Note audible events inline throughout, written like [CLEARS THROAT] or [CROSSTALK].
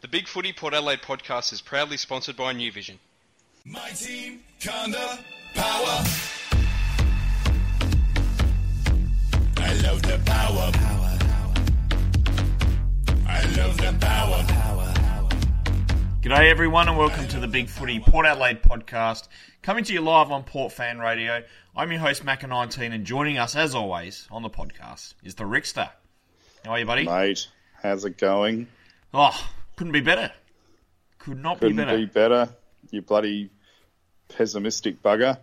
The Big Footy Port Adelaide podcast is proudly sponsored by New Vision. My team, Conda, power. I love the power. I love the power. G'day everyone and welcome to the Big Footy Port Adelaide podcast, coming to you live on Port Fan Radio. I'm your host Macca19 and joining us as always on the podcast is the Rickster. How are you, buddy? Mate, how's it going? Oh, couldn't be better. Could not Couldn't be better. be better. You bloody pessimistic bugger.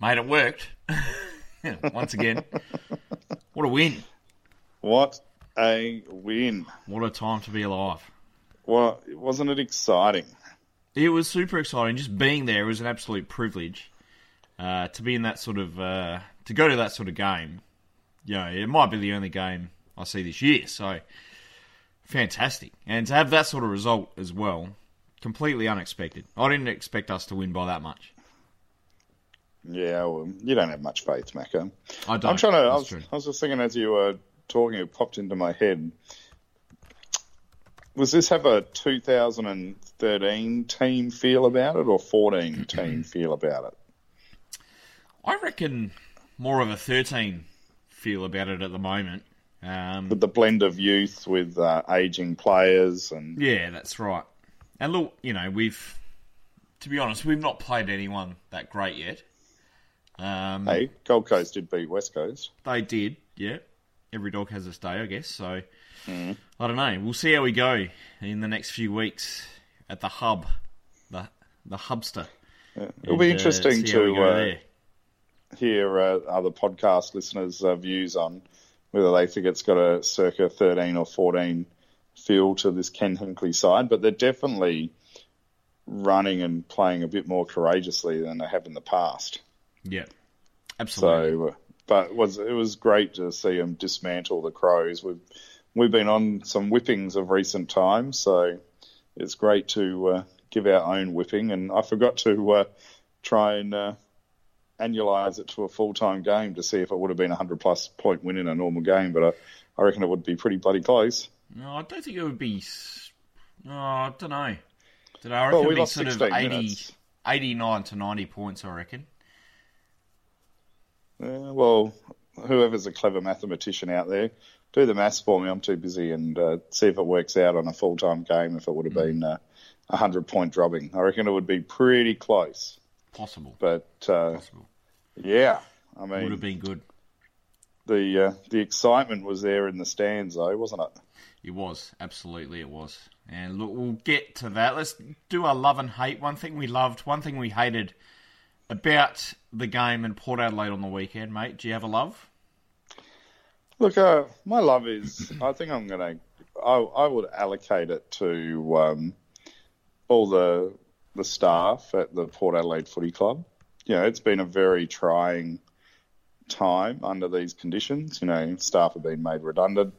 Mate, it worked. [LAUGHS] Once again. what a win. What a win. What a time to be alive. Well, wasn't it exciting? It was super exciting. Just being there was an absolute privilege. Uh, to be in that sort of, uh, to go to that sort of game. You know, it might be the only game I see this year. So, fantastic. And to have that sort of result as well, completely unexpected. I didn't expect us to win by that much. Yeah, well, you don't have much faith, Macca. I don't. I'm trying to. I was. I was just thinking as you were talking, it popped into my head. Was this have a 2013 team feel about it or 14 [CLEARS THROAT] team feel about it? I reckon more of a 13 feel about it at the moment. Um, the blend of youth with uh, aging players and Yeah, that's right. And look, you know, we've, to be honest, we've not played anyone that great yet. Um, hey, Gold Coast did beat West Coast. They did, yeah. Every dog has its day, I guess. So, I don't know. We'll see how we go in the next few weeks at the hub, the the hubster. It'll be And, uh, interesting we to uh, hear uh, other podcast listeners' uh, views on whether they think it's got a circa 13 or 14 feel to this Ken Hinkley side, but they're definitely running and playing a bit more courageously than they have in the past. Yeah, absolutely. So, but it was it was great to see them dismantle the Crows. We've we've been on some whippings of recent times, so it's great to uh, give our own whipping. And I forgot to uh, try and uh, annualize it to a full time game to see if it would have been a hundred plus point win in a normal game, but I, I reckon it would be pretty bloody close. no, I don't think it would be. No, I don't know. Don't know. I Well, reckon we it'd be sort of 16 80, minutes. 89 to 90 points, I reckon. Uh, well, whoever's a clever mathematician out there, do the maths for me. I'm too busy and uh, see if it works out on a full time game. If it would have been uh, a hundred point dropping, I reckon it would be pretty close. Possible. But uh, Possible. yeah, I mean, Would have been good. the uh, the excitement was there in the stands, though, wasn't it? It was, absolutely it was. And look, we'll get to that. Let's do our love and hate. One thing we loved, one thing we hated about the game in Port Adelaide on the weekend, mate. Do you have a love? Look, uh, my love is. [CLEARS THROAT] I think I'm gonna. I, I would allocate it to um, all the the staff at the Port Adelaide Footy Club. You know, it's been a very trying time under these conditions. You know, staff have been made redundant,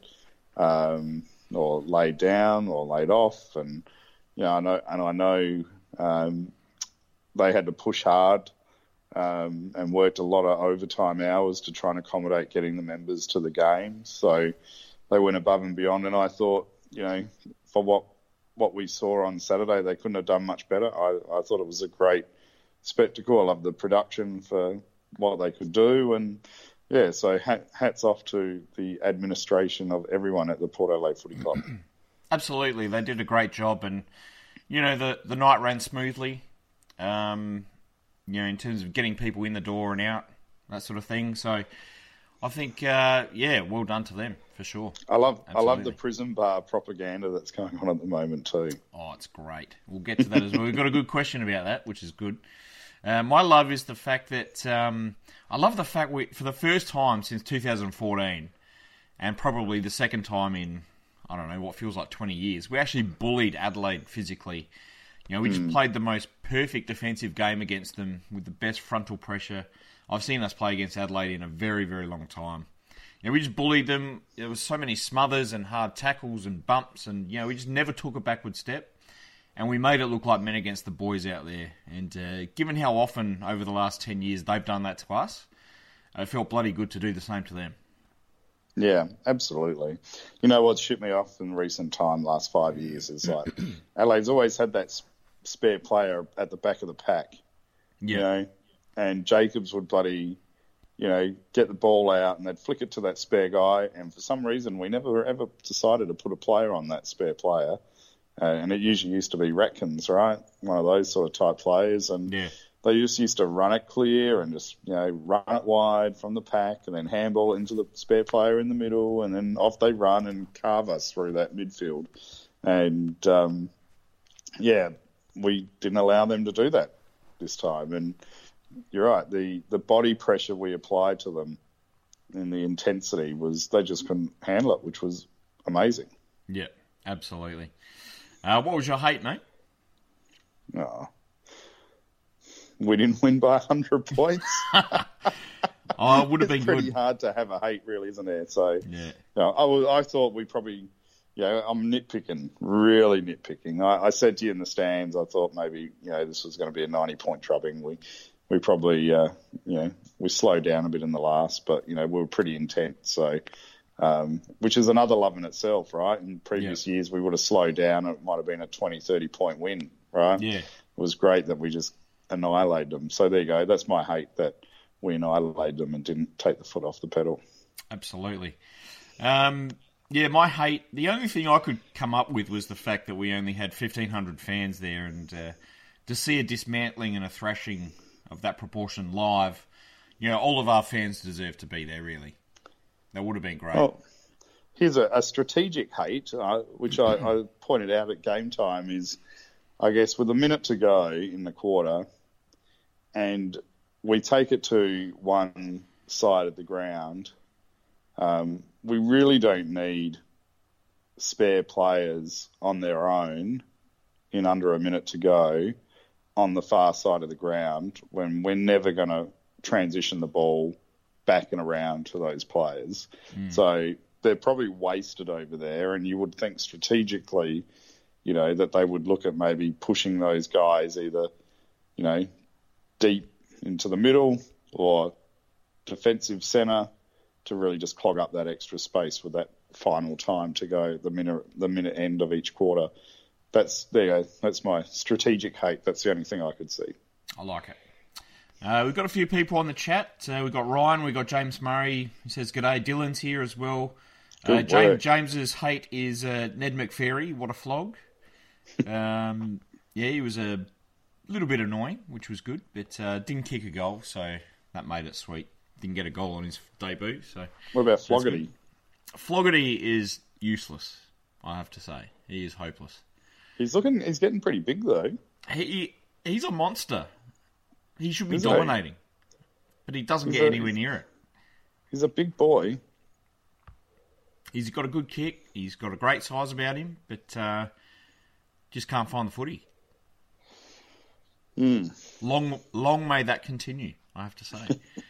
um, or laid down, or laid off, and you know, I know, and I know um, they had to push hard um, and worked a lot of overtime hours to try and accommodate getting the members to the game. So they went above and beyond. And I thought, you know, for what what we saw on Saturday, they couldn't have done much better. I, I thought it was a great spectacle. I love the production for what they could do, and yeah, so hat, hats off to the administration of everyone at the Port Adelaide Footy Club. [CLEARS THROAT] Absolutely, they did a great job, and you know the the night ran smoothly. Um, you know, in terms of getting people in the door and out, that sort of thing. So, I think, uh, yeah, well done to them for sure. I love I love the prison bar propaganda that's going on at the moment too. Oh, it's great. We'll get to that as well. We've got a good question about that, which is good. Uh, my love is the fact that um, I love the fact we, for the first time since 2014, and probably the second time in I don't know what feels like 20 years, we actually bullied Adelaide physically. You know, we just played the most perfect defensive game against them with the best frontal pressure I've seen us play against Adelaide in a very, very long time. You know, we just bullied them. There was so many smothers and hard tackles and bumps, and you know, we just never took a backward step. And we made it look like men against the boys out there. And uh, given how often over the last ten years they've done that to us, it felt bloody good to do the same to them. Yeah, absolutely. You know what's shipped me off in recent time, last five years, is like Adelaide's always had that spare player at the back of the pack, Yeah. you know, and Jacobs would bloody, you know, get the ball out and they'd flick it to that spare guy, and for some reason we never ever decided to put a player on that spare player, uh, and it usually used to be Ratkins, right, one of those sort of type players, and Yeah. they just used to run it clear and just you know run it wide from the pack and then handball into the spare player in the middle. And then off they run and carve us through that midfield. And um, yeah we didn't allow them to do that this time. And you're right the the body pressure we applied to them and the intensity was they just couldn't handle it which was amazing Yeah, absolutely. Uh, what was your hate, mate? oh. we didn't win by 100 points [LAUGHS] Oh, it would have been pretty good. hard to have a hate, really, isn't there? So, Yeah. you know, I, was, I thought we probably, you know, I'm nitpicking, really nitpicking. I, I said to you in the stands, I thought maybe, you know, this was going to be a 90 point drubbing. We, we probably, uh, you know, we slowed down a bit in the last, but, you know, we were pretty intense. So, um, which is another love in itself, right? In previous years, we would have slowed down. It might have been a 20, 30 point win, right? Yeah. It was great that we just annihilated them. So there you go. That's my hate that we annihilated them and didn't take the foot off the pedal. Absolutely. Um, yeah, my hate. The only thing I could come up with was the fact that we only had fifteen hundred fans there, and uh, to see a dismantling and a thrashing of that proportion live, you know, all of our fans deserve to be there. Really, that would have been great. Well, here's a, a strategic hate, uh, which I, I pointed out at game time, is I guess with a minute to go in the quarter, and we take it to one side of the ground, um, we really don't need spare players on their own in under a minute to go on the far side of the ground when we're never going to transition the ball back and around to those players. Hmm. So they're probably wasted over there, and you would think strategically, you know, that they would look at maybe pushing those guys either, you know, deep into the middle or defensive centre to really just clog up that extra space with that final time to go the minute the minute end of each quarter. That's there you go. That's my strategic hate. That's the only thing I could see. I like it. Uh, we've got a few people on the chat. Uh, we've got Ryan, we've got James Murray. He says, G'day, Dylan's here as well. Uh, James. James's hate is uh, Ned McHenry. What a flog. [LAUGHS] Um, yeah, he was a little bit annoying, which was good, but uh, didn't kick a goal, so that made it sweet. Didn't get a goal on his debut, so What about. Floggerty? Floggerty is useless. I have to say, he is hopeless. He's looking. He's getting pretty big though. He he's a monster. He should be he? dominating, but he doesn't get a- anywhere near it. He's a big boy. He's got a good kick. He's got a great size about him, but uh, just can't find the footy. Long, long may that continue. I have to say. [LAUGHS]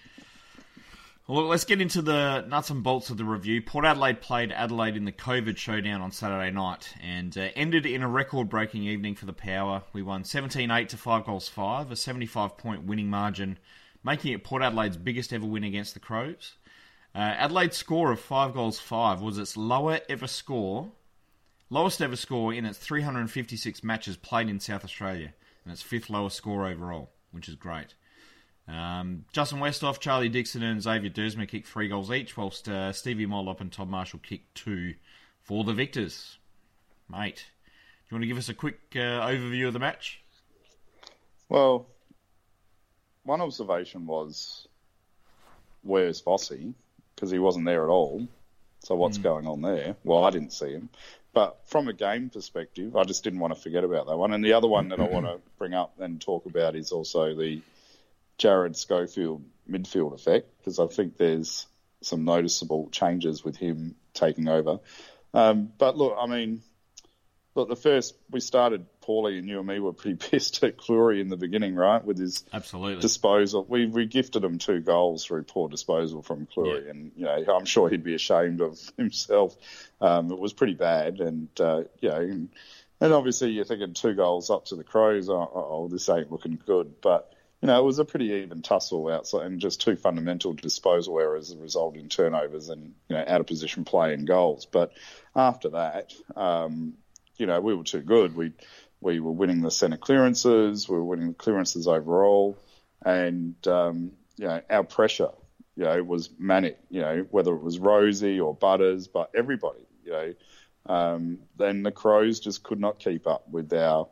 well, let's get into the nuts and bolts of the review. Port Adelaide played Adelaide in the COVID showdown on Saturday night and uh, ended in a record-breaking evening for the Power. We won 17-8 to five goals five, a 75-point winning margin, making it Port Adelaide's biggest ever win against the Crows. Uh, Adelaide's score of five goals five was its lower ever score, lowest ever score in its 356 matches played in South Australia, and its fifth lowest score overall, which is great. Um, Justin Westhoff, Charlie Dixon, and Xavier Duursma kicked three goals each, whilst uh, Stevie Motlop and Todd Marshall kicked two for the victors. Mate, do you want to give us a quick uh, overview of the match? Well, one observation was, where's Vossy? Because he wasn't there at all. So what's going on there? Well, I didn't see him. But from a game perspective, I just didn't want to forget about that one. And the other one that I want [CLEARS THROAT] to bring up and talk about is also the Jared Schofield midfield effect, because I think there's some noticeable changes with him taking over. Um, but look, I mean, look, the first we started poorly, and you and me were pretty [LAUGHS] pissed at Clurey in the beginning, right? With his Absolutely. disposal, we we gifted him two goals through poor disposal from Clurey, Yeah. and you know I'm sure he'd be ashamed of [LAUGHS] himself. Um, it was pretty bad, and uh, you know, and, and obviously you're thinking two goals up to the Crows. Oh, oh, this ain't looking good, but you know, it was a pretty even tussle outside, and just two fundamental disposal errors that resulted in turnovers and you know out of position play and goals. But after that, um, you know, we were too good. We we were winning the centre clearances, we were winning the clearances overall, and um, you know our pressure, you know, was manic. You know, whether it was Rozee or Butters, but everybody, you know, um, then the Crows just could not keep up with our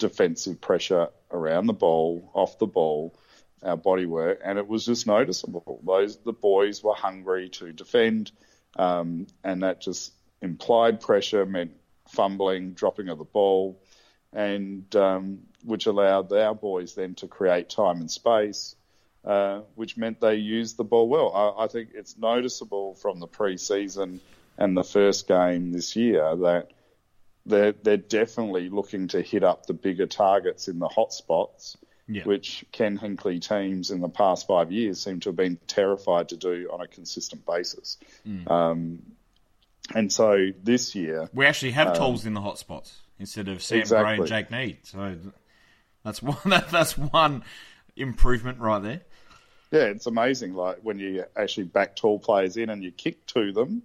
defensive pressure around the ball, off the ball, our body work, and it was just noticeable. Those the boys were hungry to defend, um, and that just implied pressure meant fumbling, dropping of the ball, and um, which allowed our boys then to create time and space, uh, which meant they used the ball well. I, I think it's noticeable from the pre-season and the first game this year that they're they're definitely looking to hit up the bigger targets in the hot spots, Yeah. which Ken Hinkley teams in the past five years seem to have been terrified to do on a consistent basis. Um, and so this year, We actually have tools in the hot spots instead of Sam Gray and Jake Neade. So that's [LAUGHS] one. That, that's one improvement right there. yeah, it's amazing. Like when you actually back tall players in and you kick to them.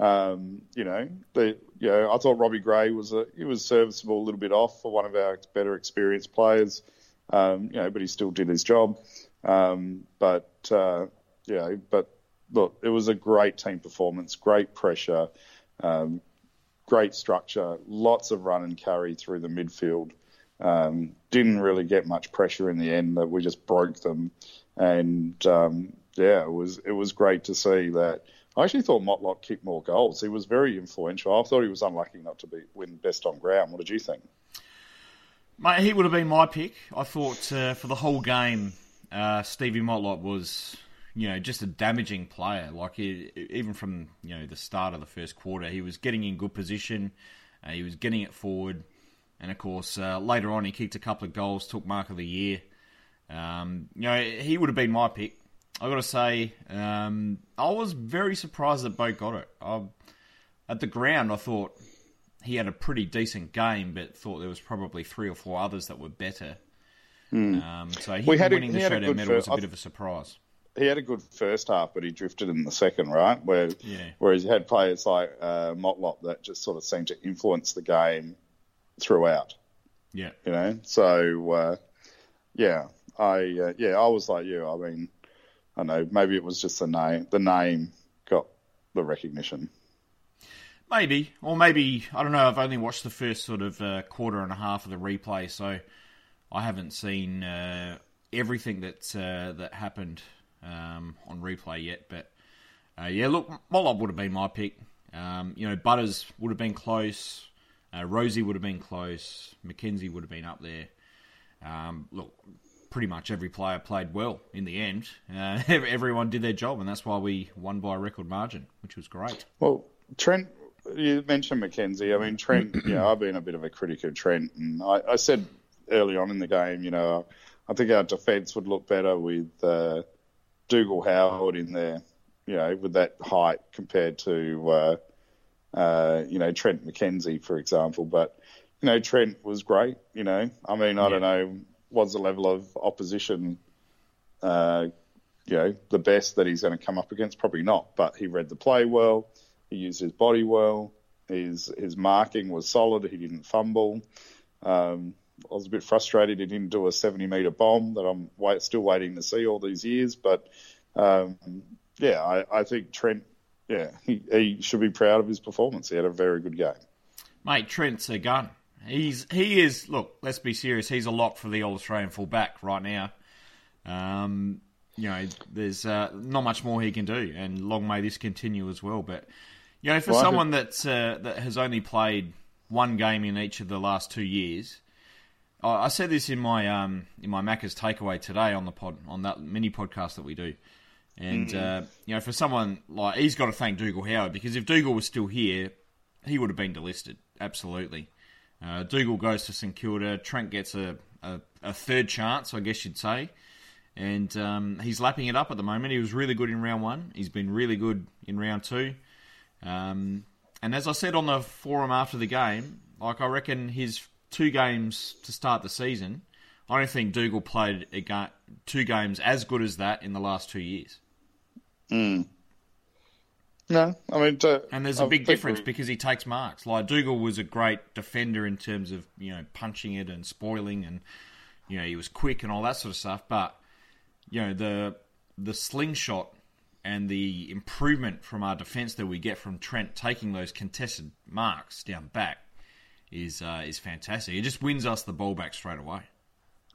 Um, you know, the you know, I thought Robbie Gray was a he was serviceable a little bit off for one of our better experienced players. Um, you know, but he still did his job. Um, but uh, you know, but look, it was a great team performance, great pressure, um, great structure, lots of run and carry through the midfield. Um, didn't really get much pressure in the end. That we just broke them, and um, yeah, it was it was great to see that. I actually thought Motlop kicked more goals. He was very influential. I thought he was unlucky not to be win best on ground. What did you think? Mate, he would have been my pick. I thought uh, for the whole game, uh, Stevie Motlop was, you know, just a damaging player. Like he, even from you know the start of the first quarter, he was getting in good position. Uh, he was getting it forward, and of course uh, later on he kicked a couple of goals, took mark of the year. Um, you know, he would have been my pick. I got to say, um, I was very surprised that Boat got it. I, at the ground, I thought he had a pretty decent game, but thought there was probably three or four others that were better. Um, so he We had a- winning the he had showdown medal was a bit of a surprise. he had a good first half, but he drifted in the second, right? Where Yeah. whereas you had players like uh, Motlop that just sort of seemed to influence the game throughout, Yeah, you know. So uh, yeah, I uh, yeah I was like you. I mean, I don't know maybe it was just the name. The name got the recognition. maybe, or maybe I don't know. I've only watched the first sort of uh, quarter and a half of the replay, so I haven't seen uh, everything that uh, that happened um, on replay yet. But uh, yeah, look, Motlop would have been my pick. Um, you know, Butters would have been close. Uh, Rozee would have been close. McKenzie would have been up there. Um, look, pretty much every player played well in the end. Uh, [LAUGHS] everyone did their job, and that's why we won by a record margin, which was great. Well, Trent, you mentioned McKenzie. I mean, Trent, [CLEARS THROAT] yeah, I've been a bit of a critic of Trent, and I, I said early on in the game, you know, I think our defence would look better with uh, Dougal Howard in there, you know, with that height compared to, uh, uh, you know, Trent McKenzie, for example. But, you know, Trent was great, you know. I mean, I don't know, was the level of opposition uh, you know, the best that he's going to come up against? Probably not. But he read the play well. He used his body well. His his marking was solid. He didn't fumble. Um, I was a bit frustrated he didn't do a 70 metre bomb that I'm wait, still waiting to see all these years. But um, yeah, I, I think Trent, yeah, he, he should be proud of his performance. He had a very good game. Mate, Trent's a gun. He's he is. Look, let's be serious. He's a lock for the All Australian fullback right now. Um, you know, there's uh, not much more he can do, and long may this continue as well. But you know, for Well, someone that's uh, that has only played one game in each of the last two years, I, I said this in my um in my Macca's takeaway today on the pod on that mini podcast that we do. And uh, you know, for someone like he's got to thank Dougal Howard because if Dougal was still here, he would have been delisted. Absolutely. Uh, Dougal goes to St Kilda. Trent gets a, a, a third chance, I guess you'd say. And um, he's lapping it up at the moment. He was really good in round one. He's been really good in round two. Um, and as I said on the forum after the game, like I reckon his two games to start the season, I don't think Dougal played ga- two games as good as that in the last two years. No, I mean, to, And there's a I big difference we- because he takes marks. Like Dougal was a great defender in terms of you know punching it and spoiling, and you know he was quick and all that sort of stuff. But you know the the slingshot and the improvement from our defence that we get from Trent taking those contested marks down back is uh, is fantastic. It just wins us the ball back straight away.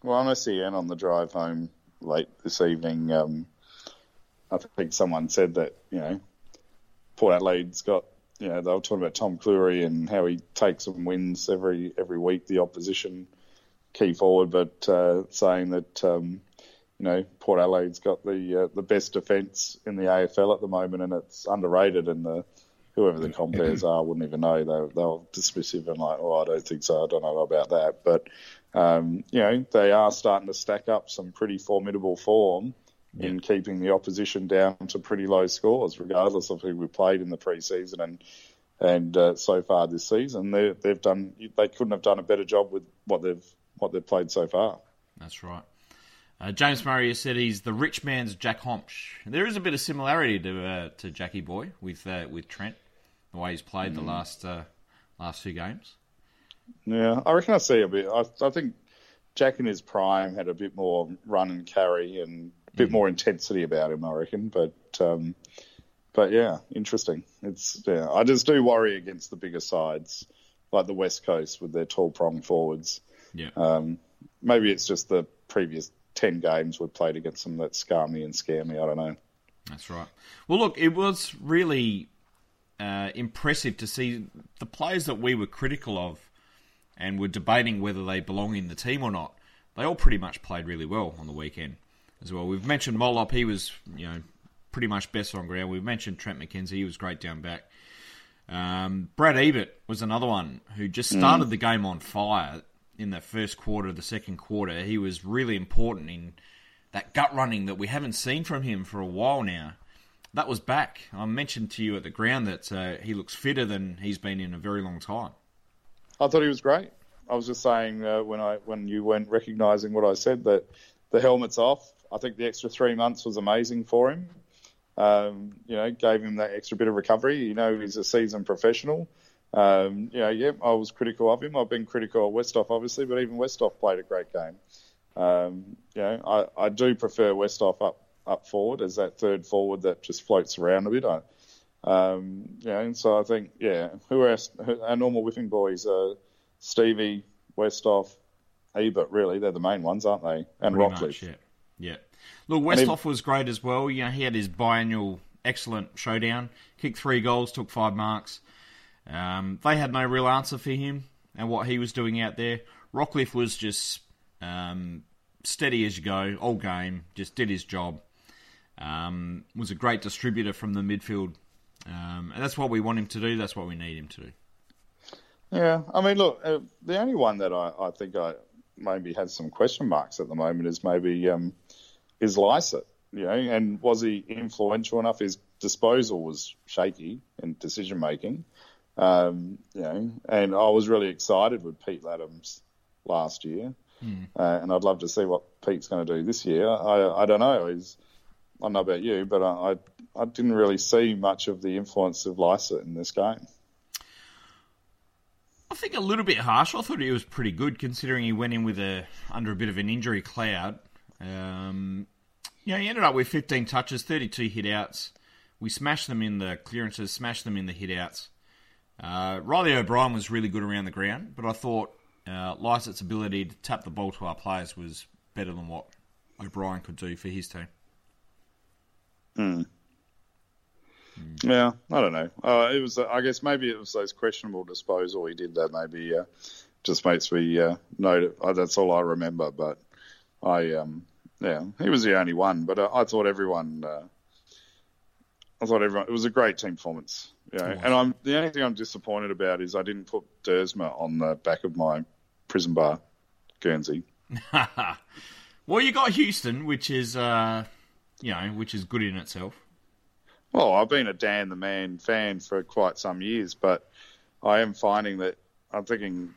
Well, I on SEN on the drive home late this evening, um, I think someone said that you know Port Adelaide's got you know they were talking about Tom Clurey and how he takes and wins every every week the opposition key forward, but uh, saying that um, you know Port Adelaide's got the uh, the best defence in the AFL at the moment, and it's underrated, and the whoever the compares are wouldn't even know. They they'll dismissive and like, oh, I don't think so. I don't know about that, but um, you know they are starting to stack up some pretty formidable form in keeping the opposition down to pretty low scores, regardless of who we played in the preseason and and uh, so far this season. They, they've done they couldn't have done a better job with what they've what they've played so far. That's right. Uh, James Murray has said he's the rich man's Jack Hombsch. There is a bit of similarity to uh, to Jackie Boy with uh, with Trent, the way he's played the last uh, last two games. Yeah, I reckon I see a bit. I, I think Jack in his prime had a bit more run and carry and a bit more intensity about him. I reckon, but um, but yeah, interesting. It's yeah. I just do worry against the bigger sides like the West Coast with their tall prong forwards. Yeah. Um, maybe it's just the previous ten games we've played against them that scar me and scare me. I don't know. That's right. Well, look, it was really uh, impressive to see the players that we were critical of and were debating whether they belong in the team or not. They all pretty much played really well on the weekend as well. We've mentioned Motlop; he was, you know, pretty much best on ground. We've mentioned Trent McKenzie; he was great down back. Um, Brad Ebert was another one who just started the game on fire in the first quarter, of the second quarter. He was really important in that gut running that we haven't seen from him for a while now. That was back. I mentioned to you at the ground that uh, he looks fitter than he's been in a very long time. I thought he was great. I was just saying uh, when I when you weren't recognising what I said that the helmet's off. I think the extra three months was amazing for him. Um, you know, gave him that extra bit of recovery. You know, he's a seasoned professional. Um, you know, yeah, I was critical of him. I've been critical of Westhoff, obviously, but even Westhoff played a great game. Um, you know, I, I do prefer Westhoff up up forward as that third forward that just floats around a bit. I, um, you know, and so I think, yeah, who else? Our normal whipping boys, uh, Stevie, Westhoff, Ebert, really, they're the main ones, aren't they? And Pretty Rockliff. much, yeah. Yeah. Look, Westhoff was great as well. You know, he had his biannual excellent showdown. Kicked three goals, took five marks. Um, they had no real answer for him and what he was doing out there. Rockliff was just um, steady as you go, all game, just did his job. Um, was a great distributor from the midfield. Um, and that's what we want him to do. That's what we need him to do. Yeah, I mean, look, uh, the only one that I, I think I maybe has some question marks at the moment is maybe um, is Lycett. You know, and was he influential enough? His disposal was shaky in decision making. Um, you know, and I was really excited with Pete Ladhams last year, uh, and I'd love to see what Pete's going to do this year. I, I don't know. He's, I don't know about you, but I, I, I didn't really see much of the influence of Lycett in this game. I think a little bit harsh. I thought he was pretty good considering he went in with a under a bit of an injury cloud. Um, you know, he ended up with 15 touches, 32 hit outs. We smashed them in the clearances, smashed them in the hit outs. Uh, Reilly O'Brien was really good around the ground, but I thought uh, Lycett's ability to tap the ball to our players was better than what O'Brien could do for his team. Hmm. Yeah, I don't know. Uh, it was, I guess, maybe it was those questionable disposal he did that. Maybe uh, just makes me uh, note. Uh, that's all I remember. But I, um, yeah, he was the only one. But uh, I thought everyone, uh, I thought everyone. It was a great team performance. You know, and I'm the only thing I'm disappointed about is I didn't put Duursma on the back of my prison bar, Guernsey. [LAUGHS] well, you got Houston, which is, uh, you know, which is good in itself. Well, I've been a Dan the Man fan for quite some years, but I am finding that I'm thinking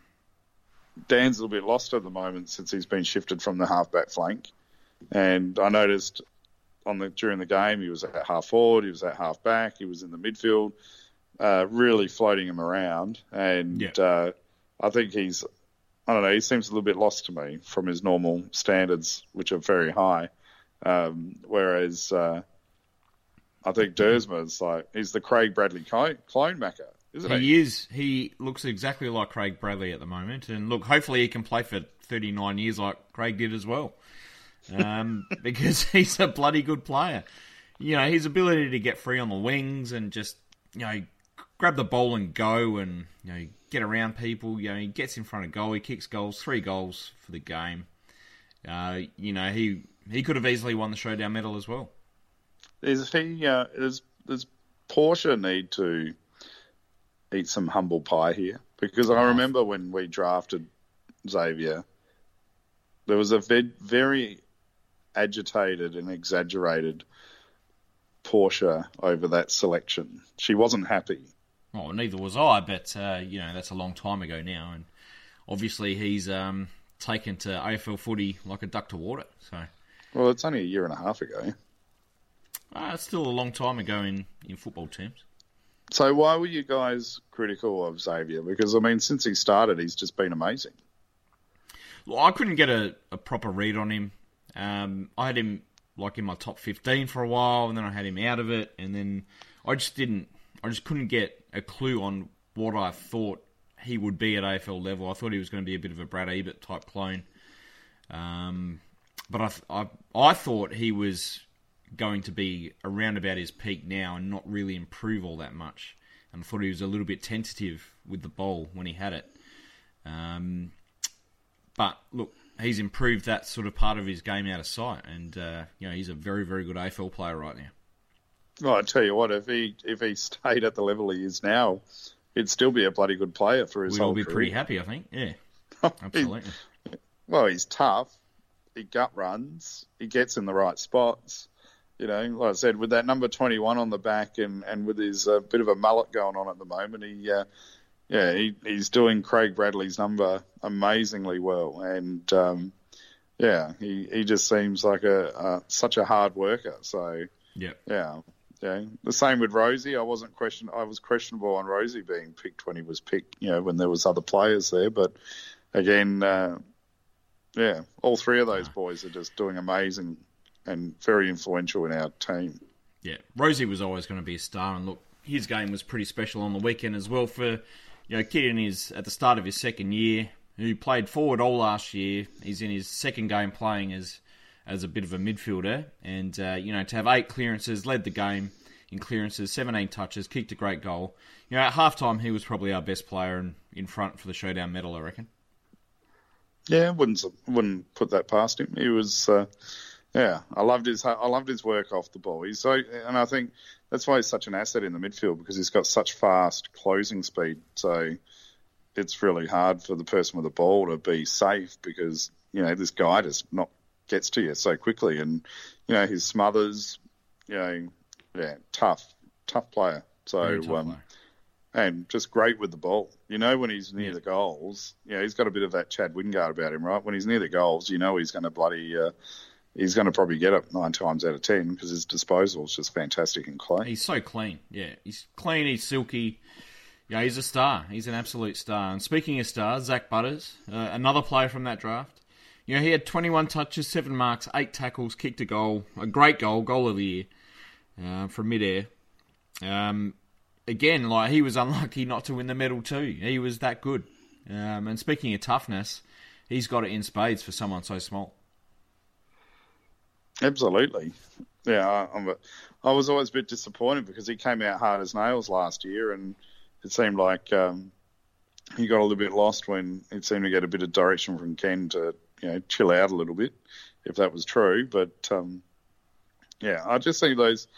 Dan's a little bit lost at the moment since he's been shifted from the halfback flank, and I noticed on the during the game he was at half forward, he was at half back, he was in the midfield, uh, really floating him around, and Yeah. uh, I think he's I don't know he seems a little bit lost to me from his normal standards, which are very high, um, whereas. Uh, I think Duursma's like he's the Craig Bradley clone, clone Macca, isn't he? He is. He looks exactly like Craig Bradley at the moment, and look, hopefully he can play for 39 years like Craig did as well, um, [LAUGHS] because he's a bloody good player. You know, his ability to get free on the wings and just you know grab the ball and go, and you know get around people. You know, he gets in front of goal, he kicks goals, three goals for the game. Uh, you know, he he could have easily won the showdown medal as well. Is he? Uh, does does Porsche need to eat some humble pie here? Because I remember when we drafted Xavier, there was a very agitated and exaggerated Porsche over that selection. She wasn't happy. Well, neither was I, but uh, you know that's a long time ago now, and obviously he's um, taken to AFL footy like a duck to water. So Well, it's only a year and a half ago. uh, it's still a long time ago in, in football terms. So why were you guys critical of Xavier? Because I mean, since he started, he's just been amazing. Well, I couldn't get a, a proper read on him. Um, I had him like in my top fifteen for a while, and then I had him out of it, and then I just didn't. I just couldn't get a clue on what I thought he would be at AFL level. I thought he was going to be a bit of a Brad Ebert type clone. Um, but I, I, I thought he was going to be around about his peak now and not really improve all that much. And I thought he was a little bit tentative with the ball when he had it. Um, but look, he's improved that sort of part of his game out of sight, and uh, you know he's a very, very good AFL player right now. Well, I tell you what, if he if he stayed at the level he is now, he'd still be a bloody good player for his We'd whole all be career. pretty happy, I think. Yeah, [LAUGHS] absolutely. Well, he's tough. He gut runs. He gets in the right spots. You know, like I said, with that number 21 on the back and, and with his uh, bit of a mullet going on at the moment, he, uh, yeah, he, he's doing Craig Bradley's number amazingly well. And, um, yeah, he, he just seems like a, uh, such a hard worker. So, Yeah, yeah. Yeah. The same with Rozee. I wasn't question. I was questionable on Rozee being picked when he was picked. You know, when there was other players there. But again, uh, yeah, all three of those boys are just doing amazing and very influential in our team. yeah. Rozee was always going to be a star, and look, his game was pretty special on the weekend as well. For you know, kid in his at the start of his second year, who played forward all last year. He's in his second game playing as as a bit of a midfielder, and uh, you know to have eight clearances, led the game in clearances, 17 touches, kicked a great goal. You know, at halftime he was probably our best player in, in front for the showdown medal, I reckon. Yeah, wouldn't wouldn't put that past him. He was, uh, yeah, I loved his I loved his work off the ball. He's so, and I think that's why he's such an asset in the midfield because he's got such fast closing speed. So it's really hard for the person with the ball to be safe because you know this guy just not gets to you so quickly, and you know his smothers, you know, yeah, tough, tough player. So tough um, player. and just great with the ball. You know, when he's near the goals, you know, he's got a bit of that Chad Wingard about him, right? When he's near the goals, you know, he's going to bloody, uh, he's going to probably get it nine times out of ten because his disposal is just fantastic and clean. He's so clean. Yeah, he's clean. He's silky. Yeah, he's a star. He's an absolute star. And speaking of stars, Zak Butters, uh, another player from that draft. You know, he had 21 touches, seven marks, eight tackles, kicked a goal, a great goal, goal of the year uh, from midair. Um, again, like he was [LAUGHS] unlucky not to win the medal too. He was that good. Um, and speaking of toughness, he's got it in spades for someone so small. Absolutely. Yeah, I, was always a bit disappointed because he came out hard as nails last year, and it seemed like um, he got a little bit lost when it seemed to get a bit of direction from Ken to you know chill out a little bit, if that was true. But um, yeah, I just think those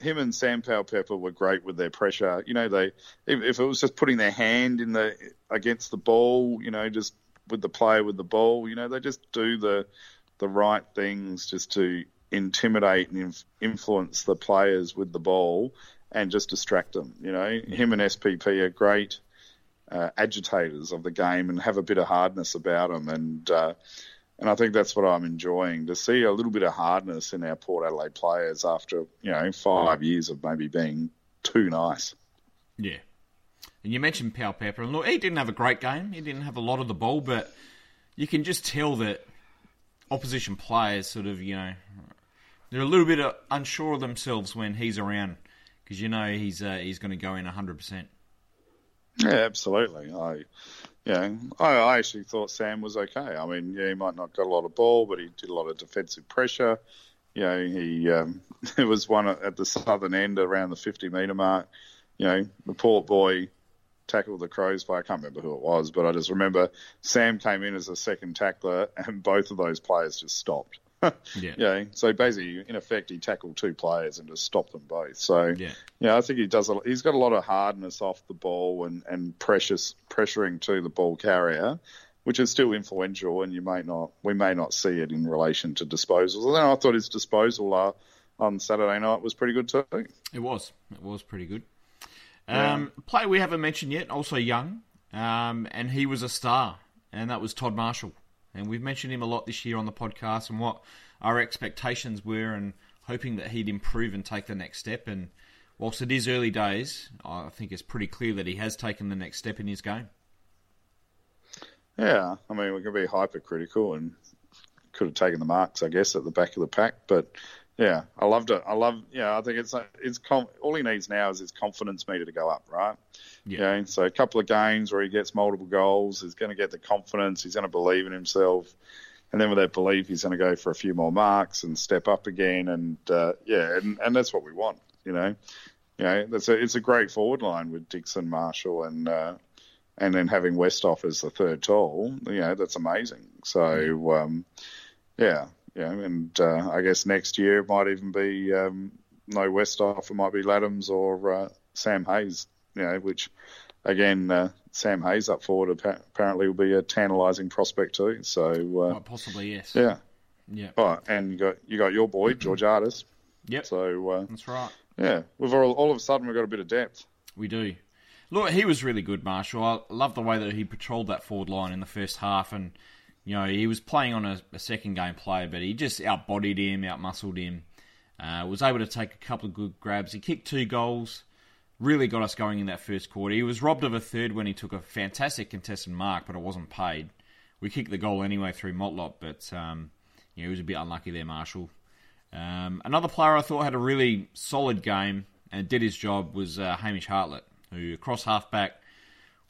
him and Sam Powell Pepper were great with their pressure. You know, they if, if it was just putting their hand in the against the ball, you know, just with the player with the ball, you know, they just do the the right things just to intimidate and inf- influence the players with the ball and just distract them. You know, him and SPP are great uh, agitators of the game and have a bit of hardness about them. And uh, and I think that's what I'm enjoying to see a little bit of hardness in our Port Adelaide players after you know five years of maybe being too nice. Yeah. And you mentioned Powell Pepper, and look, he didn't have a great game. He didn't have a lot of the ball, but you can just tell that opposition players sort of, you know, they're a little bit uh, unsure of themselves when he's around because you know he's uh, he's going to go in 100%. Yeah, absolutely. I, yeah, I, I actually thought Sam was okay. I mean, yeah, he might not got a lot of ball, but he did a lot of defensive pressure. You know, he um, [LAUGHS] there was one at the southern end around the 50 metre mark. You know, the Port boy tackled the Crows by I can't remember who it was, but I just remember Sam came in as a second tackler, and both of those players just stopped. [LAUGHS] Yeah. Yeah. So basically, in effect, he tackled two players and just stopped them both. So Yeah. yeah, I think he does. A, he's got a lot of hardness off the ball and and precious pressuring to the ball carrier, which is still influential. And you may not, we may not see it in relation to disposals. Although I thought his disposal uh, on Saturday night was pretty good too. It was. It was pretty good. Um, Player we haven't mentioned yet, also young, um, and he was a star, and that was Todd Marshall. And we've mentioned him a lot this year on the podcast and what our expectations were, and hoping that he'd improve and take the next step. And whilst it is early days, I think it's pretty clear that he has taken the next step in his game. Yeah, I mean, we can be hypercritical and could have taken the marks, I guess, at the back of the pack. But yeah, I loved it. I love, yeah, I think it's it's all he needs now is his confidence meter to go up, right? Yeah. Yeah. So a couple of games where he gets multiple goals, he's going to get the confidence. He's going to believe in himself, and then with that belief, he's going to go for a few more marks and step up again. And uh, yeah, and, and that's what we want, you know. You know, that's a, it's a great forward line with Dixon, Marshall, and uh, and then having Westhoff as the third tall, you know, that's amazing. So, um, yeah, yeah, and uh, I guess next year it might even be um, no Westhoff, it might be Ladhams or uh, Sam Hayes, you know, which again, uh, Sam Hayes up forward apparently will be a tantalising prospect too. So, uh, Quite possibly, yes. yeah. Yeah. Oh, and you got you got your boy Georgiades. Yep. So uh, That's right. yeah, we've all, all of a sudden we've got a bit of depth. We do. Look, he was really good, Marshall. I love the way that he patrolled that forward line in the first half, and you know he was playing on a, a second game play, but he just outbodied him, outmuscled him. Uh, was able to take a couple of good grabs. He kicked two goals, really got us going in that first quarter. He was robbed of a third when he took a fantastic contested mark, but it wasn't paid. We kicked the goal anyway through Motlop, but um, yeah, he was a bit unlucky there, Marshall. Um, another player I thought had a really solid game and did his job was uh, Hamish Hartlett, who across halfback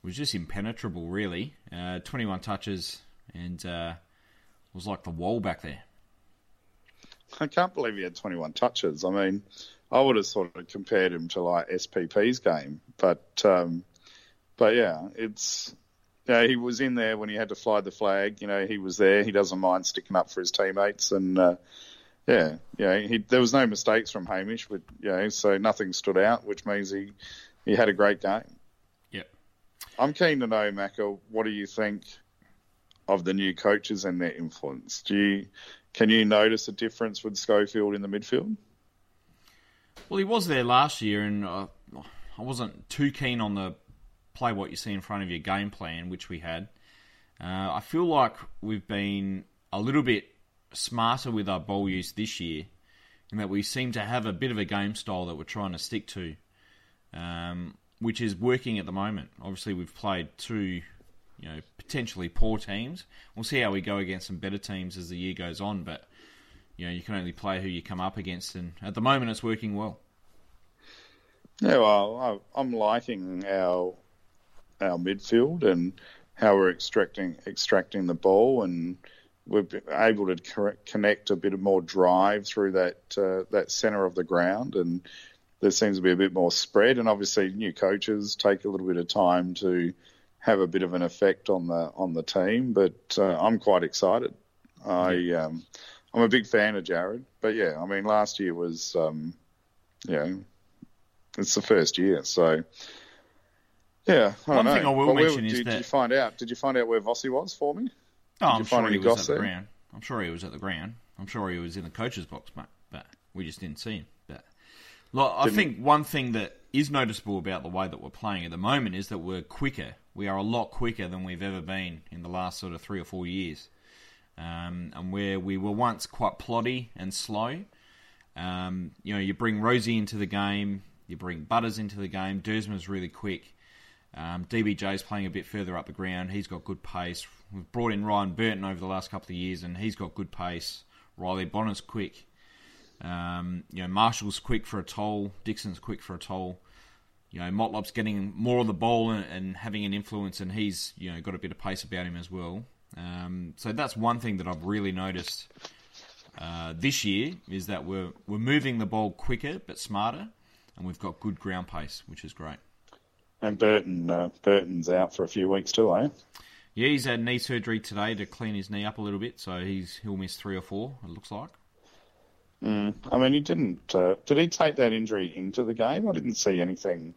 was just impenetrable, really. Uh, 21 touches and uh, was like the wall back there. I can't believe he had 21 touches. I mean, I would have sort of compared him to like SPP's game, but um, but yeah, it's yeah, he was in there when he had to fly the flag. You know, he was there. He doesn't mind sticking up for his teammates, and uh, yeah, yeah, he, there was no mistakes from Hamish, but you know, so nothing stood out, which means he he had a great game. Yep. I'm keen to know, Macca, what do you think of the new coaches and their influence? Do you can you notice a difference with Schofield in the midfield? Well, he was there last year, and uh, I wasn't too keen on the play what you see in front of your game plan, which we had. Uh, I feel like we've been a little bit smarter with our ball use this year, in that we seem to have a bit of a game style that we're trying to stick to, um, which is working at the moment. Obviously, we've played two, you know, potentially poor teams. We'll see how we go against some better teams as the year goes on, but you know, you can only play who you come up against, and at the moment, it's working well. Yeah, well, I'm liking our our midfield and how we're extracting extracting the ball, and we're able to connect a bit more drive through that uh, that centre of the ground, and there seems to be a bit more spread. And obviously, new coaches take a little bit of time to have a bit of an effect on the on the team, but uh, I'm quite excited. I um, I'm a big fan of Jared, but yeah, I mean, last year was um, you know it's the first year, so yeah. I One don't thing. I will where- mention is did, that- did you find out? Did you find out where Vossy was for me? Oh, I'm sure he was at the ground. I'm sure he was at the ground. I'm sure he was in the coach's box, mate. But we just didn't see him. But look, I Didn't- think one thing that is noticeable about the way that we're playing at the moment is that we're quicker we are a lot quicker than we've ever been in the last sort of three or four years. Um, and where we were once quite ploddy and slow, um, you know, you bring Rozee into the game, you bring Butters into the game. Duursma's really quick. Um, DBJ's playing a bit further up the ground. He's got good pace. We've brought in Ryan Burton over the last couple of years, and he's got good pace. Riley Bonner's quick. Um, you know, Marshall's quick for a toll. Dixon's quick for a toll. You know, Motlop's getting more of the ball and, and having an influence, and he's you know got a bit of pace about him as well. Um, so that's one thing that I've really noticed uh, this year is that we're we're moving the ball quicker but smarter, and we've got good ground pace, which is great. And Burton, uh, Burton's out for a few weeks too, eh? Yeah, he's had knee surgery today to clean his knee up a little bit, so he's he'll miss three or four. It looks like. I mean, he didn't. Uh, did he take that injury into the game? I didn't see anything.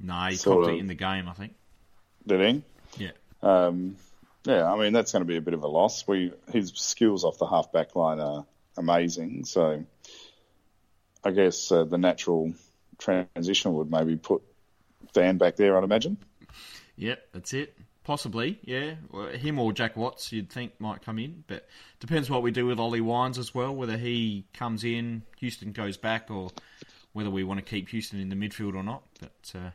No, he Sort of. in the game, I think. Did he? Yeah. Um, yeah, I mean that's going to be a bit of a loss. We his skills off the half back line are amazing, so I guess uh, the natural transition would maybe put Dan back there. I'd imagine. Yep, that's it. Possibly, yeah. Him or Jack Watts, you'd think might come in, but depends what we do with Ollie Wines as well. Whether he comes in, Houston goes back, or whether we want to keep Houston in the midfield or not. But uh,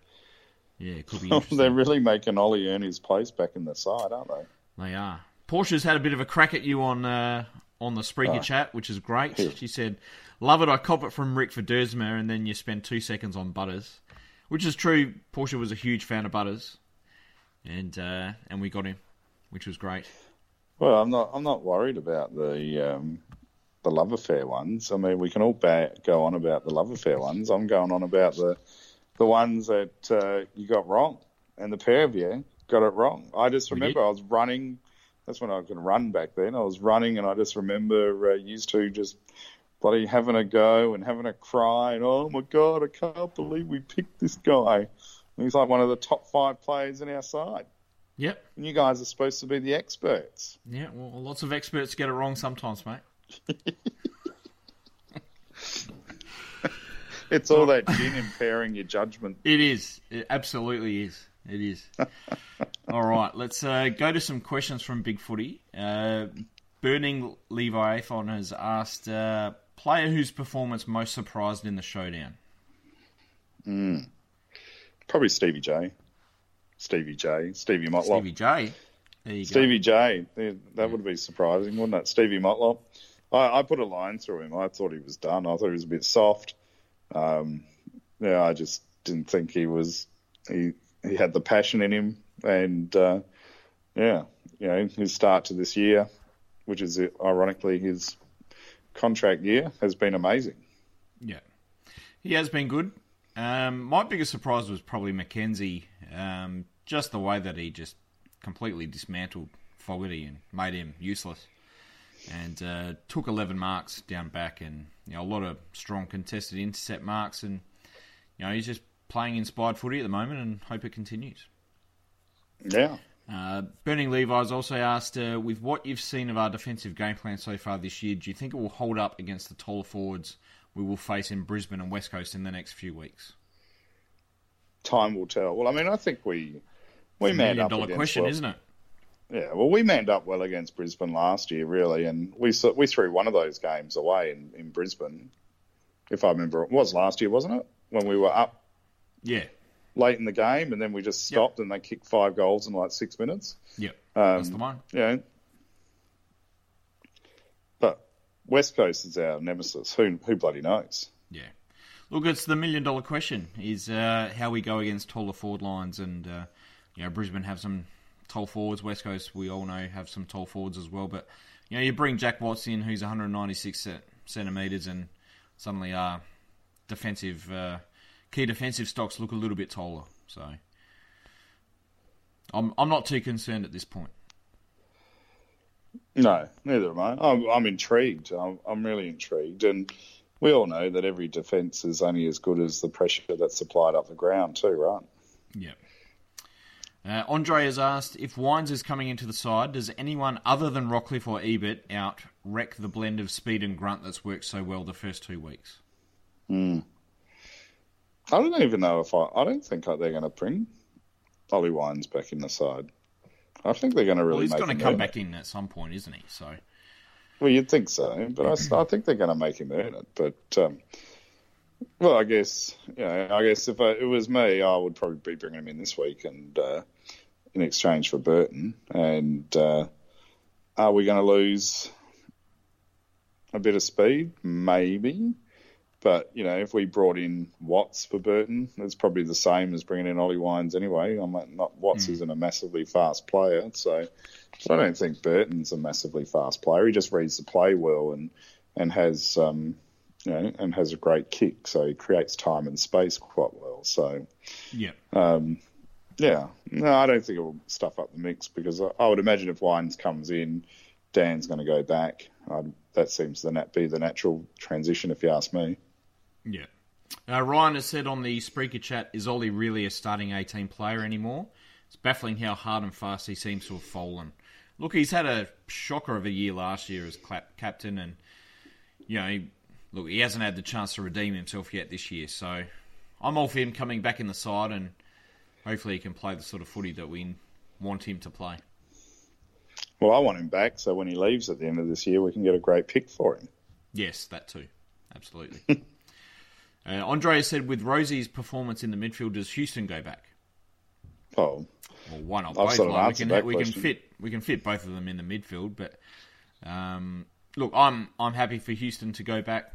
yeah, it could be. [LAUGHS] They're really making Ollie earn his place back in the side, aren't they? They are. Portia's had a bit of a crack at you on uh, on the Spreaker Oh. chat, which is great. Yeah. She said, "Love it. I cop it from Rick for Duursma, and then you spend two seconds on Butters," which is true. Portia was a huge fan of Butters, and uh, and we got him, which was great. Well, I'm not. I'm not worried about the um, the love affair ones. I mean, we can all ba- go on about the love affair ones. I'm going on about the the ones that uh, you got wrong, and the pair of you got it wrong. I just remember. I was running. That's when I could run back then. I was running, and I just remember uh, used to just bloody having a go and having a cry, and oh my god, I can't believe we picked this guy. And he's like one of the top five players in our side. Yep. And you guys are supposed to be the experts. Yeah. Well, lots of experts get it wrong sometimes, mate. [LAUGHS] It's all that gin impairing your judgment. It is. It absolutely is. It is. [LAUGHS] All right, let's uh, go to some questions from Big Footy. Uh, Burning Levi Athon has asked uh, player whose performance most surprised in the showdown. Probably Stevie J. Stevie J. Stevie Motlop. Stevie J. There you go. Stevie J. Yeah, That would be surprising, wouldn't it? Stevie Motlop. I, I put a line through him. I thought he was done. I thought he was a bit soft. Um, yeah, I just didn't think he was. He he had the passion in him, and uh, yeah, you know, his start to this year, which is ironically his contract year, has been amazing. Yeah, he has been good. Um, my biggest surprise was probably McKenzie. Um, just the way that he just completely dismantled Fogarty and made him useless, and uh, took 11 marks down back, and you know a lot of strong contested intercept marks, and you know he's just playing inspired footy at the moment, and hope it continues. Yeah. Uh, Burning Levi's also asked, uh, with what you've seen of our defensive game plan so far this year, do you think it will hold up against the taller forwards we will face in Brisbane and West Coast in the next few weeks? time will tell. Well, I mean, I think we we manned Million up dollar question, well, isn't it? Yeah, well, we manned up well against Brisbane last year, really, and we we threw one of those games away in, in Brisbane. If I remember, it was last year, wasn't it? When we were up Yeah. late in the game, and then we just stopped, and they kicked five goals in like six minutes. Yeah, Um, That's the one. Yeah, but West Coast is our nemesis. Who who bloody knows? Yeah. Look, it's the million dollar question: is uh, how we go against taller forward lines, and uh, you know Brisbane have some tall forwards. West Coast, we all know, have some tall forwards as well. But you know, you bring Jack Watts in, who's 196 centimeters, and suddenly our defensive uh, key defensive stocks look a little bit taller. So I'm I'm not too concerned at this point. No, neither am I. I'm, I'm intrigued. I'm, I'm really intrigued, and we all know that every defence is only as good as the pressure that's applied up the ground too, right? Yeah. Uh, Andre has asked if Wines is coming into the side, does anyone other than Rockliff or Ebert out wreck the blend of speed and grunt that's worked so well the first two weeks? I don't even know if I. I don't think they're going to bring Ollie Wines back in the side. I think they're going to really Well, he's going to come back it. in at some point, isn't he? So, Well, you'd think so, but I think they're going to make him earn it. But um, well, I guess you know, I guess if I, it was me, I would probably be bringing him in this week and uh, in exchange for Burton. And uh, are we going to lose a bit of speed? Maybe. But you know, if we brought in Watts for Burton, it's probably the same as bringing in Ollie Wines anyway. I'm not, not Watts isn't a massively fast player, so I don't think Burton's a massively fast player. He just reads the play well and and has um, you know and has a great kick, so he creates time and space quite well. So yeah. yeah, no, I don't think it will stuff up the mix because I, I would imagine if Wines comes in, Dan's going to go back. I'd, that seems to nat- be the natural transition, if you ask me. Yeah. Uh, Ryan has said on the Spreaker chat, is Ollie really a starting 18 player anymore? It's baffling how hard and fast he seems to have fallen. Look, he's had a shocker of a year last year as clap- captain, and, you know, he, look, he hasn't had the chance to redeem himself yet this year, so I'm all for him coming back in the side, and hopefully he can play the sort of footy that we want him to play. Well, I want him back, so when he leaves at the end of this year, we can get a great pick for him. Yes, that too. Absolutely. [LAUGHS] uh, Andre said, with Rozee's performance in the midfield, does Houston go back? Oh, Well, why not both? sort of Like, we can we can fit we can fit both of them in the midfield, but um, look, I'm I'm happy for Houston to go back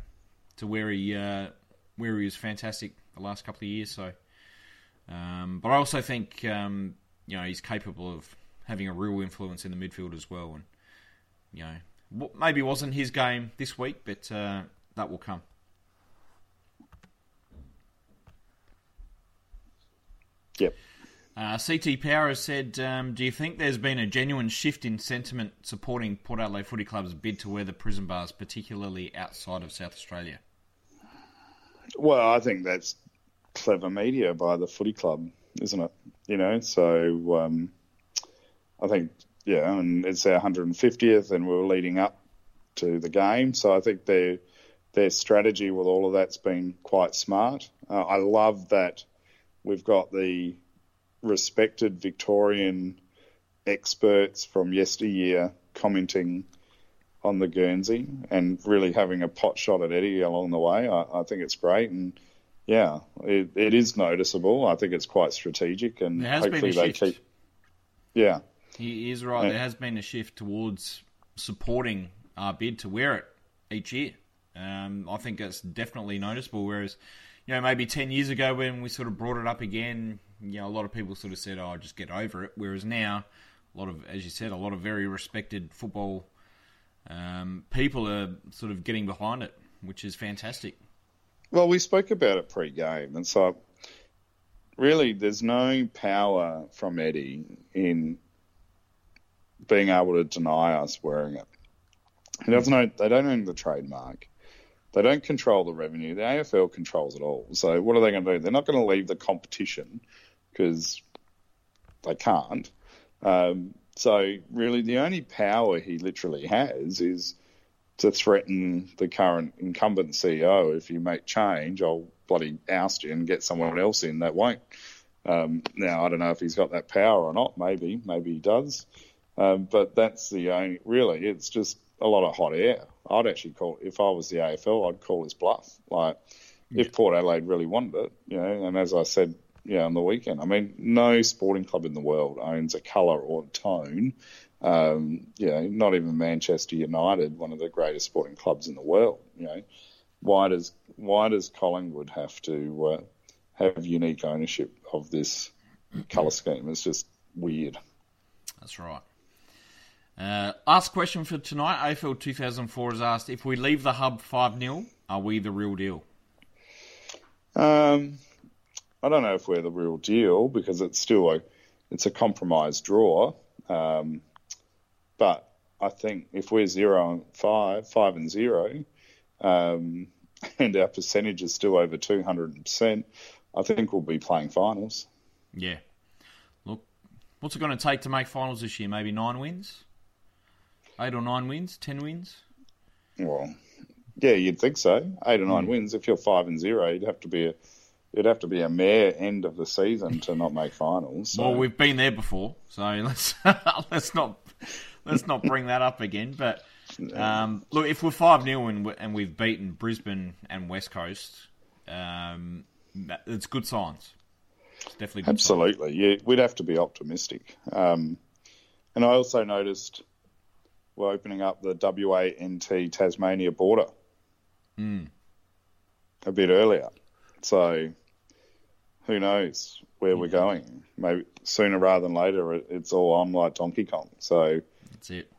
to where he uh, where he was fantastic the last couple of years. So, um, but I also think um, you know he's capable of having a real influence in the midfield as well, and you know maybe wasn't his game this week, but uh, that will come. yep. Uh, CT Power has said, um, do you think there's been a genuine shift in sentiment supporting Port Adelaide Footy Club's bid to wear the prison bars, particularly outside of South Australia? Well, I think that's clever media by the footy club, isn't it? You know, so um, I think, yeah, and it's our 150th, and we're leading up to the game. So I think their their strategy with all of that's been quite smart. Uh, I love that we've got the respected Victorian experts from yesteryear commenting on the Guernsey and really having a pot shot at Eddie along the way. I, I think it's great, and yeah, it, it is noticeable. I think it's quite strategic, and There has been hopefully they keep. Yeah, He is right. Yeah. There has been a shift towards supporting our bid to wear it each year. Um, I think that's definitely noticeable. Whereas, you know, maybe 10 years ago when we sort of brought it up again, you know, a lot of people sort of said, oh, just get over it. Whereas now, a lot of, as you said, a lot of very respected football um, people are sort of getting behind it, which is fantastic. Well, we spoke about it pre-game, and so really, there's no power from Eddie in being able to deny us wearing it. He doesn't they don't own the trademark. They don't control the revenue. The AFL controls it all. So what are they going to do? They're not going to leave the competition because they can't. Um, so really, the only power he literally has is to threaten the current incumbent CEO. If you make change, I'll bloody oust you and get someone else in that won't. Um, now I don't know if he's got that power or not. Maybe, maybe he does. Um, but that's the only. Really, it's just a lot of hot air. I'd actually call if I was the AFL, I'd call his bluff. Like if Port Adelaide really wanted it, you know. And as I said, yeah, on the weekend, I mean, no sporting club in the world owns a colour or tone um, you know, not even Manchester United, one of the greatest sporting clubs in the world. You know, why does why does Collingwood have to uh, have unique ownership of this colour scheme? It's just weird. That's right. Uh, last question for tonight. AFL 2004 has asked if we leave the hub 5 0, are we the real deal? Um, I don't know if we're the real deal because it's still a it's a compromise draw. Um, but I think if we're zero and five, five and zero, um, [LAUGHS] and our percentage is still over two hundred percent, I think we'll be playing finals. Yeah. Look, what's it going to take to make finals this year? Maybe nine wins? Eight or nine wins? Ten wins? Well, yeah, you'd think so. Eight or nine wins. If you're five and zero, you'd have to be a it'd have to be a mere end of the season to not make finals. So. Well, we've been there before, so [LAUGHS] let's let's not let's not bring that up again. But um, look, if we're five 0 and, and we've beaten Brisbane and West Coast, um, it's good signs. It's definitely good signs. Absolutely, yeah. We'd have to be optimistic. Um, and I also noticed we're opening up the WANT Tasmania border a bit earlier. So who knows where we're going? Maybe sooner rather than later, it's all on like Donkey Kong. So That's it.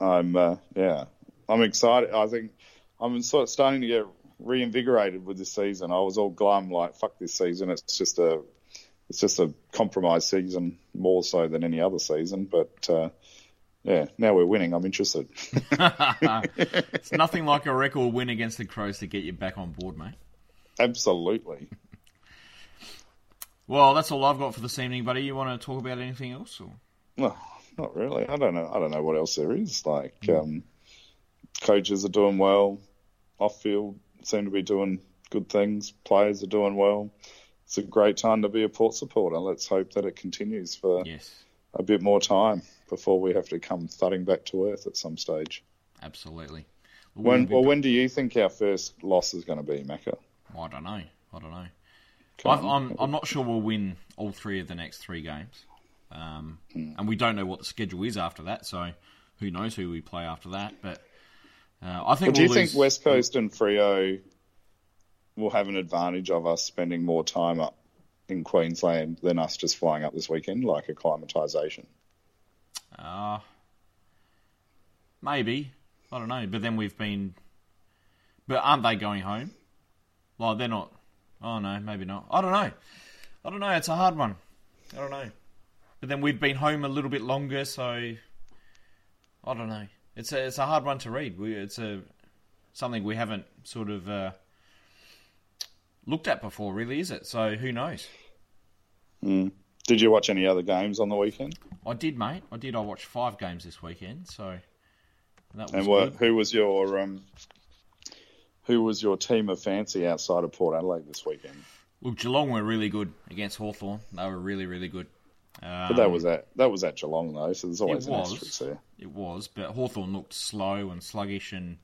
I'm, uh, yeah, I'm excited. I think I'm sort of starting to get reinvigorated with this season. I was all glum, like fuck this season. It's just a, it's just a compromised season more so than any other season. But uh, yeah, now we're winning. I'm interested. [LAUGHS] [LAUGHS] It's nothing like a record win against the Crows to get you back on board, mate. Absolutely. Well, that's all I've got for this evening, buddy. You want to talk about anything else? Or? No, not really. I don't know. I don't know what else there is. Like, um, coaches are doing well. Off field seem to be doing good things. Players are doing well. It's a great time to be a Port supporter. Let's hope that it continues for Yes, a bit more time before we have to come thudding back to earth at some stage. absolutely. When, We'll be well, when do you think our first loss is going to be, Macca? I don't know. I don't know. I've, on. I'm I'm not sure we'll win all three of the next three games, um, and we don't know what the schedule is after that. So who knows who we play after that? But uh, I think But do you we'll think lose- West Coast and Freo will have an advantage of us spending more time up in Queensland than us just flying up this weekend, like acclimatisation? Uh, maybe I don't know. But then we've been, but aren't they going home? Well, they're not. Oh no, maybe not. I don't know. I don't know. It's a hard one. I don't know. But then we've been home a little bit longer, so I don't know. It's a it's a hard one to read. We, it's a something we haven't sort of uh, looked at before, really, is it? So who knows? Did you watch any other games on the weekend? I did, mate. I did. I watched five games this weekend, so that was And what, who was your um, who was your team of fancy outside of Port Adelaide this weekend? Look, Geelong were really good against Hawthorn. They were really, really good. Um, But that was at that was at Geelong though, so there's always it an asterisk there. It was, but Hawthorn looked slow and sluggish and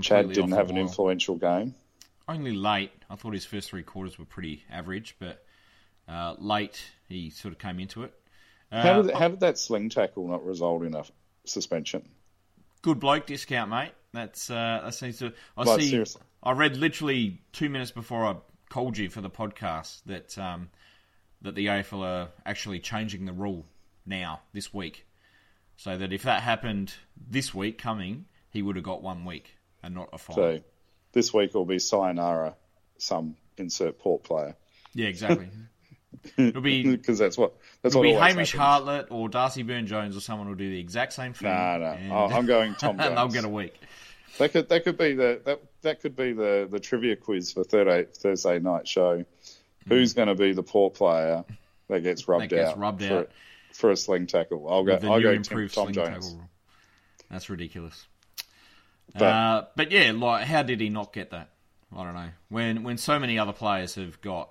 Chad completely didn't off have an influential game. Only late. I thought his first three quarters were pretty average, but uh, late he sort of came into it. Uh, How did how did that sling tackle not result in a suspension? Good bloke discount, mate. That's uh, that seems to. I see. seriously. I read literally two minutes before I called you for the podcast that um, that the AFL are actually changing the rule now this week, so that if that happened this week coming, he would have got one week and not a fine. So this week will be sayonara, some insert Port player, yeah, exactly. [LAUGHS] It'll be [LAUGHS] because that's what that's it'll what be Hamish happens. Hartlett or Darcy Byrne-Jones or someone will do the exact same thing. Nah, nah. and- I- I'm going [LAUGHS] Tom and they'll get a week. That could that could be the that that could be the the trivia quiz for Thursday Thursday night show. Who's going to be the poor player that gets rubbed Hmm. That gets out rubbed for, out. for a sling tackle? I'll go. I'll go Tim, improved Tom sling Jones. tackle rule. That's ridiculous. But- uh, but yeah, like, how did he not get that? I don't know. When when so many other players have got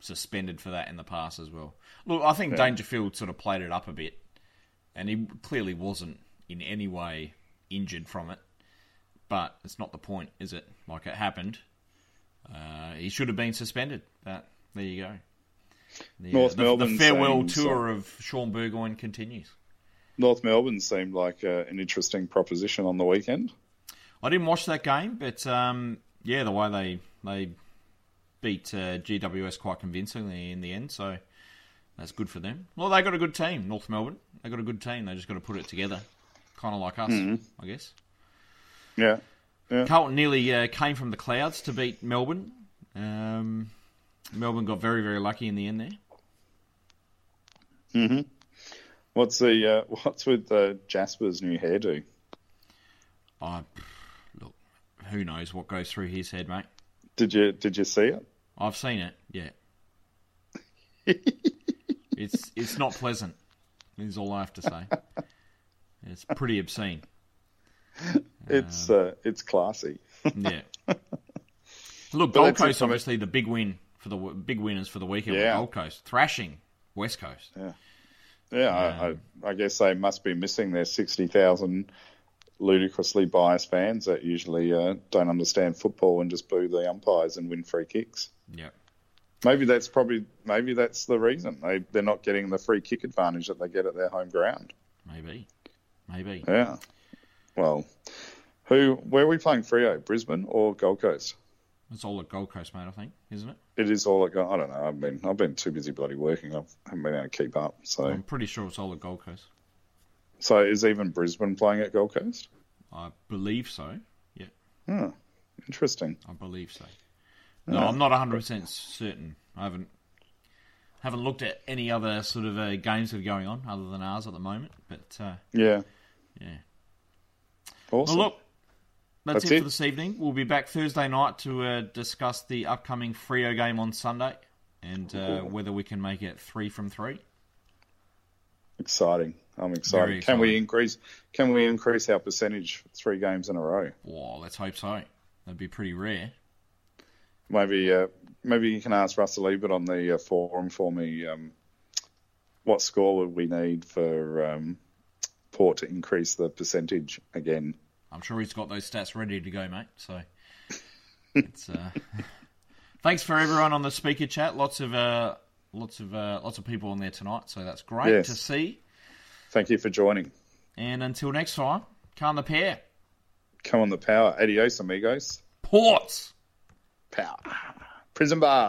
suspended for that in the past as well. Look, I think Dangerfield sort of played it up a bit, and he clearly wasn't in any way injured from it. But it's not the point, is it? Like it happened. Uh, he should have been suspended. But there you go. The, North the, Melbourne the farewell tour of Shaun Burgoyne continues. North Melbourne seemed like uh, an interesting proposition on the weekend. I didn't watch that game, but um, yeah, the way they they beat uh, GWS quite convincingly in the end, so that's good for them. Well, they got a good team, North Melbourne. They got a good team. They just got to put it together, kind of like us, I guess. Yeah, Carlton nearly uh, came from the clouds to beat Melbourne. Um, Melbourne got very very lucky in the end there. what's the uh, [LAUGHS] what's with uh, Jasper's new hairdo? I look, who knows what goes through his head, mate. Did you did you see it? I've seen it. Yeah. [LAUGHS] it's it's not pleasant. Is all I have to say. It's pretty obscene. It's uh, it's classy. Yeah. [LAUGHS] Look, Gold Coast obviously the big win for the big winners for the weekend. Yeah. Gold Coast thrashing West Coast. Yeah, I, I, I guess they must be missing their 60,000 ludicrously biased fans that usually uh, don't understand football and just boo the umpires and win free kicks. Yeah. Maybe that's probably maybe that's the reason they they're not getting the free kick advantage that they get at their home ground. Maybe. Maybe. Yeah. Well, who where are we playing Freo? Brisbane or Gold Coast? It's all at Gold Coast, mate. I think, isn't it? It is all at. I don't know. I've been I've been too busy bloody working. I haven't been able to keep up. So I'm pretty sure it's all at Gold Coast. so is even Brisbane playing at Gold Coast? I believe so. Yeah, Hmm. Interesting. I believe so. No, I'm not 100 percent certain. I haven't haven't looked at any other sort of uh, games that are going on other than ours at the moment. But uh, Yeah. yeah. Awesome. Well, look, that's, That's it, it. for this evening. We'll be back Thursday night to uh, discuss the upcoming Freo game on Sunday and uh, whether we can make it three from three. Exciting. I'm excited. Very Can we increase? Can we increase our percentage three games in a row? Wow, let's hope so. That'd be pretty rare. Maybe. Uh, maybe you can ask Russell Ebert on the uh, forum for me. Um, what score would we need for um, Port to increase the percentage again? I'm sure he's got those stats ready to go, mate. So, [LAUGHS] it's, uh, thanks for everyone on the Spreaker chat. Lots of uh, lots of uh, lots of people on there tonight. So that's great Yes. to see. Thank you for joining. And until next time, calm the pair. Come on the power. Adios, amigos. Ports. Power. Prison bar.